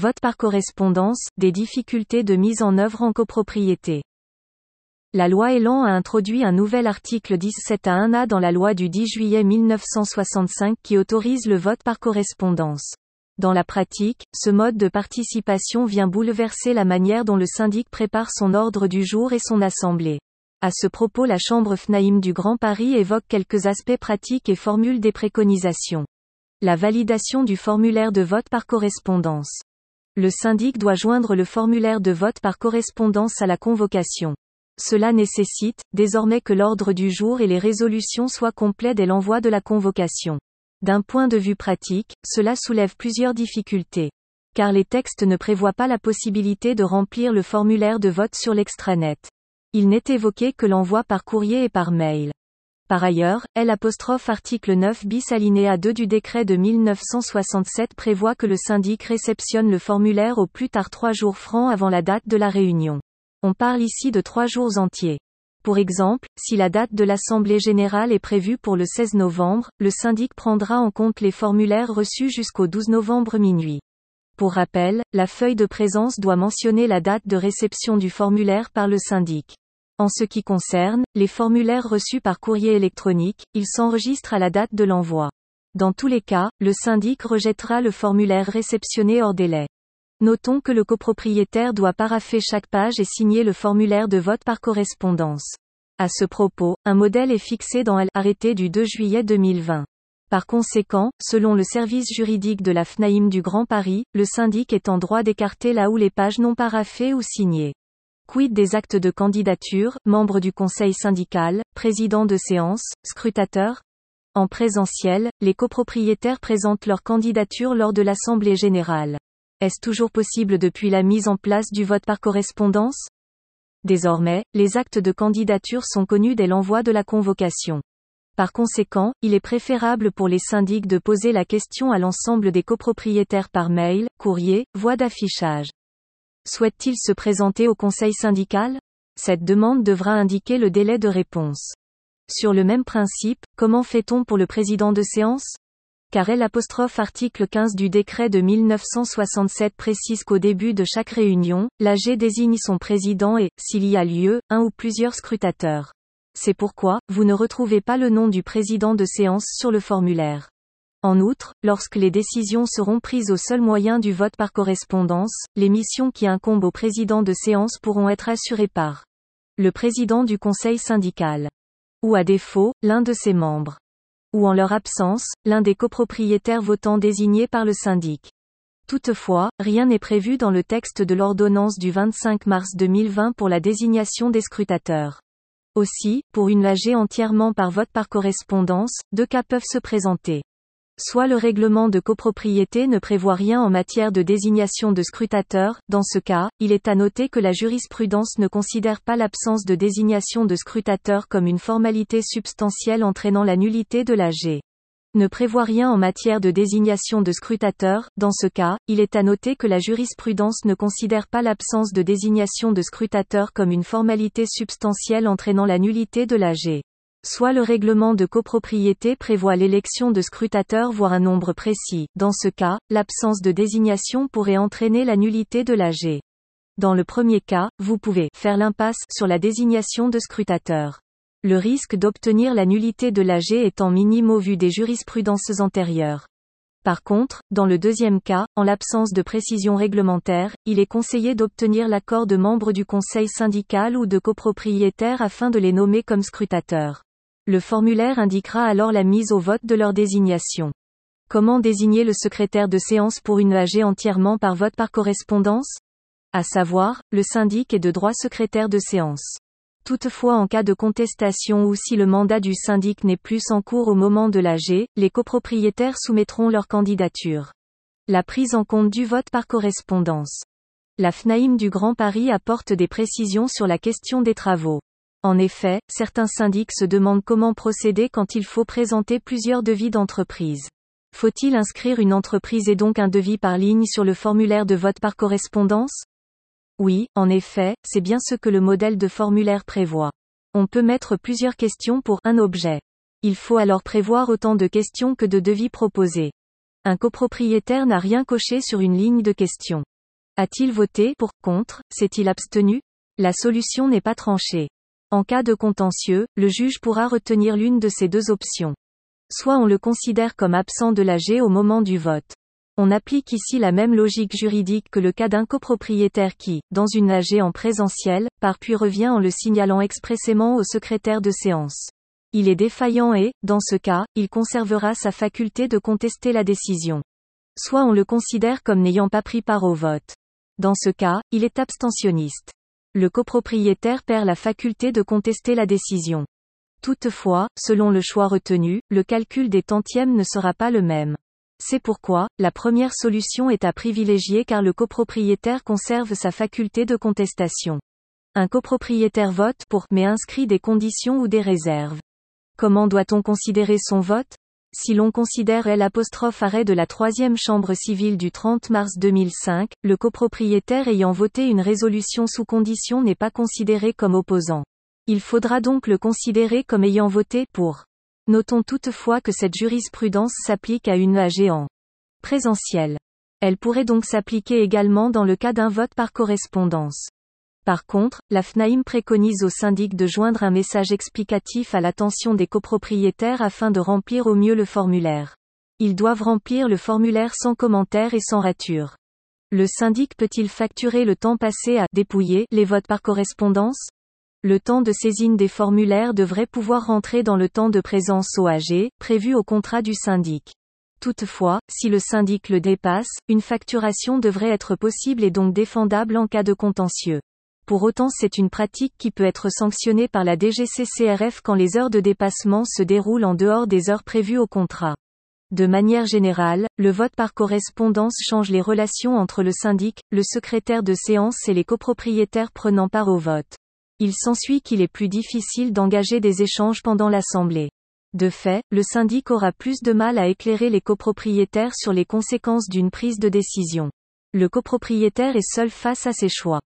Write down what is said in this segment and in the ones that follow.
Vote par correspondance, des difficultés de mise en œuvre en copropriété. La loi Elan a introduit un nouvel article 17 à 1A dans la loi du 10 juillet 1965 qui autorise le vote par correspondance. Dans la pratique, ce mode de participation vient bouleverser la manière dont le syndic prépare son ordre du jour et son assemblée. À ce propos la Chambre FNAIM du Grand Paris évoque quelques aspects pratiques et formule des préconisations. La validation du formulaire de vote par correspondance. Le syndic doit joindre le formulaire de vote par correspondance à la convocation. Cela nécessite, désormais que l'ordre du jour et les résolutions soient complets dès l'envoi de la convocation. D'un point de vue pratique, cela soulève plusieurs difficultés. Car les textes ne prévoient pas la possibilité de remplir le formulaire de vote sur l'extranet. Il n'est évoqué que l'envoi par courrier et par mail. Par ailleurs, L article 9 bis alinéa 2 du décret de 1967 prévoit que le syndic réceptionne le formulaire au plus tard trois jours francs avant la date de la réunion. On parle ici de trois jours entiers. Pour exemple, si la date de l'Assemblée générale est prévue pour le 16 novembre, le syndic prendra en compte les formulaires reçus jusqu'au 12 novembre minuit. Pour rappel, la feuille de présence doit mentionner la date de réception du formulaire par le syndic. En ce qui concerne, les formulaires reçus par courrier électronique, ils s'enregistrent à la date de l'envoi. Dans tous les cas, le syndic rejettera le formulaire réceptionné hors délai. Notons que le copropriétaire doit paraffer chaque page et signer le formulaire de vote par correspondance. À ce propos, un modèle est fixé dans l'arrêté du 2 juillet 2020. Par conséquent, selon le service juridique de la FNAIM du Grand Paris, le syndic est en droit d'écarter là où les pages non paraffées ou signées. Quid des actes de candidature, membres du conseil syndical, président de séance, scrutateur? En présentiel, les copropriétaires présentent leur candidature lors de l'Assemblée générale. Est-ce toujours possible depuis la mise en place du vote par correspondance? Désormais, les actes de candidature sont connus dès l'envoi de la convocation. Par conséquent, il est préférable pour les syndics de poser la question à l'ensemble des copropriétaires par mail, courrier, voie d'affichage. Souhaite-t-il se présenter au conseil syndical? Cette demande devra indiquer le délai de réponse. Sur le même principe, comment fait-on pour le président de séance? Car l'apostrophe article 15 du décret de 1967 précise qu'au début de chaque réunion, l'AG désigne son président et, s'il y a lieu, un ou plusieurs scrutateurs. C'est pourquoi, vous ne retrouvez pas le nom du président de séance sur le formulaire. En outre, lorsque les décisions seront prises au seul moyen du vote par correspondance, les missions qui incombent au président de séance pourront être assurées par le président du conseil syndical. Ou à défaut, l'un de ses membres. Ou en leur absence, l'un des copropriétaires votants désignés par le syndic. Toutefois, rien n'est prévu dans le texte de l'ordonnance du 25 mars 2020 pour la désignation des scrutateurs. Aussi, pour une AG entièrement par vote par correspondance, deux cas peuvent se présenter. Soit le règlement de copropriété ne prévoit rien en matière de désignation de scrutateurs, dans ce cas, il est à noter que la jurisprudence ne considère pas l'absence de désignation de scrutateurs comme une formalité substantielle entraînant la nullité de l'AG ne prévoit rien en matière de désignation de scrutateurs, dans ce cas, il est à noter que la jurisprudence ne considère pas l'absence de désignation de scrutateurs comme une formalité substantielle entraînant la nullité de l'AG. Soit le règlement de copropriété prévoit l'élection de scrutateurs voire un nombre précis, dans ce cas, l'absence de désignation pourrait entraîner la nullité de l'AG. Dans le premier cas, vous pouvez faire l'impasse sur la désignation de scrutateurs. Le risque d'obtenir la nullité de l'AG étant minime au vu des jurisprudences antérieures. Par contre, dans le deuxième cas, en l'absence de précision réglementaire, il est conseillé d'obtenir l'accord de membres du conseil syndical ou de copropriétaires afin de les nommer comme scrutateurs. Le formulaire indiquera alors la mise au vote de leur désignation. Comment désigner le secrétaire de séance pour une AG entièrement par vote par correspondance? À savoir, le syndic est de droit secrétaire de séance. Toutefois en cas de contestation ou si le mandat du syndic n'est plus en cours au moment de l'AG, les copropriétaires soumettront leur candidature. La prise en compte du vote par correspondance. La FNAIM du Grand Paris apporte des précisions sur la question des travaux. En effet, certains syndics se demandent comment procéder quand il faut présenter plusieurs devis d'entreprise. Faut-il inscrire une entreprise et donc un devis par ligne sur le formulaire de vote par correspondance? Oui, en effet, c'est bien ce que le modèle de formulaire prévoit. On peut mettre plusieurs questions pour un objet. Il faut alors prévoir autant de questions que de devis proposés. Un copropriétaire n'a rien coché sur une ligne de question. A-t-il voté pour, contre, s'est-il abstenu? La solution n'est pas tranchée. En cas de contentieux, le juge pourra retenir l'une de ces deux options. Soit on le considère comme absent de l'AG au moment du vote. On applique ici la même logique juridique que le cas d'un copropriétaire qui, dans une AG en présentiel, part puis revient en le signalant expressément au secrétaire de séance. Il est défaillant et, dans ce cas, il conservera sa faculté de contester la décision. Soit on le considère comme n'ayant pas pris part au vote. Dans ce cas, il est abstentionniste. Le copropriétaire perd la faculté de contester la décision. Toutefois, selon le choix retenu, le calcul des tantièmes ne sera pas le même. C'est pourquoi, la première solution est à privilégier car le copropriétaire conserve sa faculté de contestation. Un copropriétaire vote pour, mais inscrit des conditions ou des réserves. Comment doit-on considérer son vote? Si l'on considère l'apostrophe arrêt de la troisième chambre civile du 30 mars 2005, le copropriétaire ayant voté une résolution sous condition n'est pas considéré comme opposant. Il faudra donc le considérer comme ayant voté pour. Notons toutefois que cette jurisprudence s'applique à une AG en présentiel. Elle pourrait donc s'appliquer également dans le cas d'un vote par correspondance. Par contre, la FNAIM préconise au syndic de joindre un message explicatif à l'attention des copropriétaires afin de remplir au mieux le formulaire. Ils doivent remplir le formulaire sans commentaire et sans rature. Le syndic peut-il facturer le temps passé à dépouiller les votes par correspondance? Le temps de saisine des formulaires devrait pouvoir rentrer dans le temps de présence au AG, prévu au contrat du syndic. Toutefois, si le syndic le dépasse, une facturation devrait être possible et donc défendable en cas de contentieux. Pour autant c'est une pratique qui peut être sanctionnée par la DGCCRF quand les heures de dépassement se déroulent en dehors des heures prévues au contrat. De manière générale, le vote par correspondance change les relations entre le syndic, le secrétaire de séance et les copropriétaires prenant part au vote. Il s'ensuit qu'il est plus difficile d'engager des échanges pendant l'Assemblée. De fait, le syndic aura plus de mal à éclairer les copropriétaires sur les conséquences d'une prise de décision. Le copropriétaire est seul face à ses choix.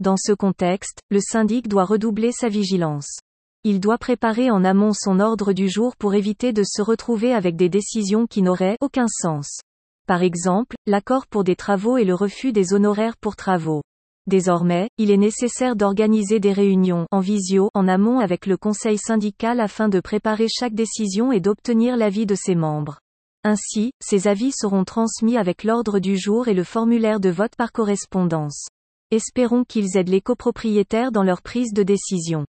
Dans ce contexte, le syndic doit redoubler sa vigilance. Il doit préparer en amont son ordre du jour pour éviter de se retrouver avec des décisions qui n'auraient aucun sens. Par exemple, l'accord pour des travaux et le refus des honoraires pour travaux. Désormais, il est nécessaire d'organiser des réunions en visio en amont avec le conseil syndical afin de préparer chaque décision et d'obtenir l'avis de ses membres. Ainsi, ces avis seront transmis avec l'ordre du jour et le formulaire de vote par correspondance. Espérons qu'ils aident les copropriétaires dans leur prise de décision.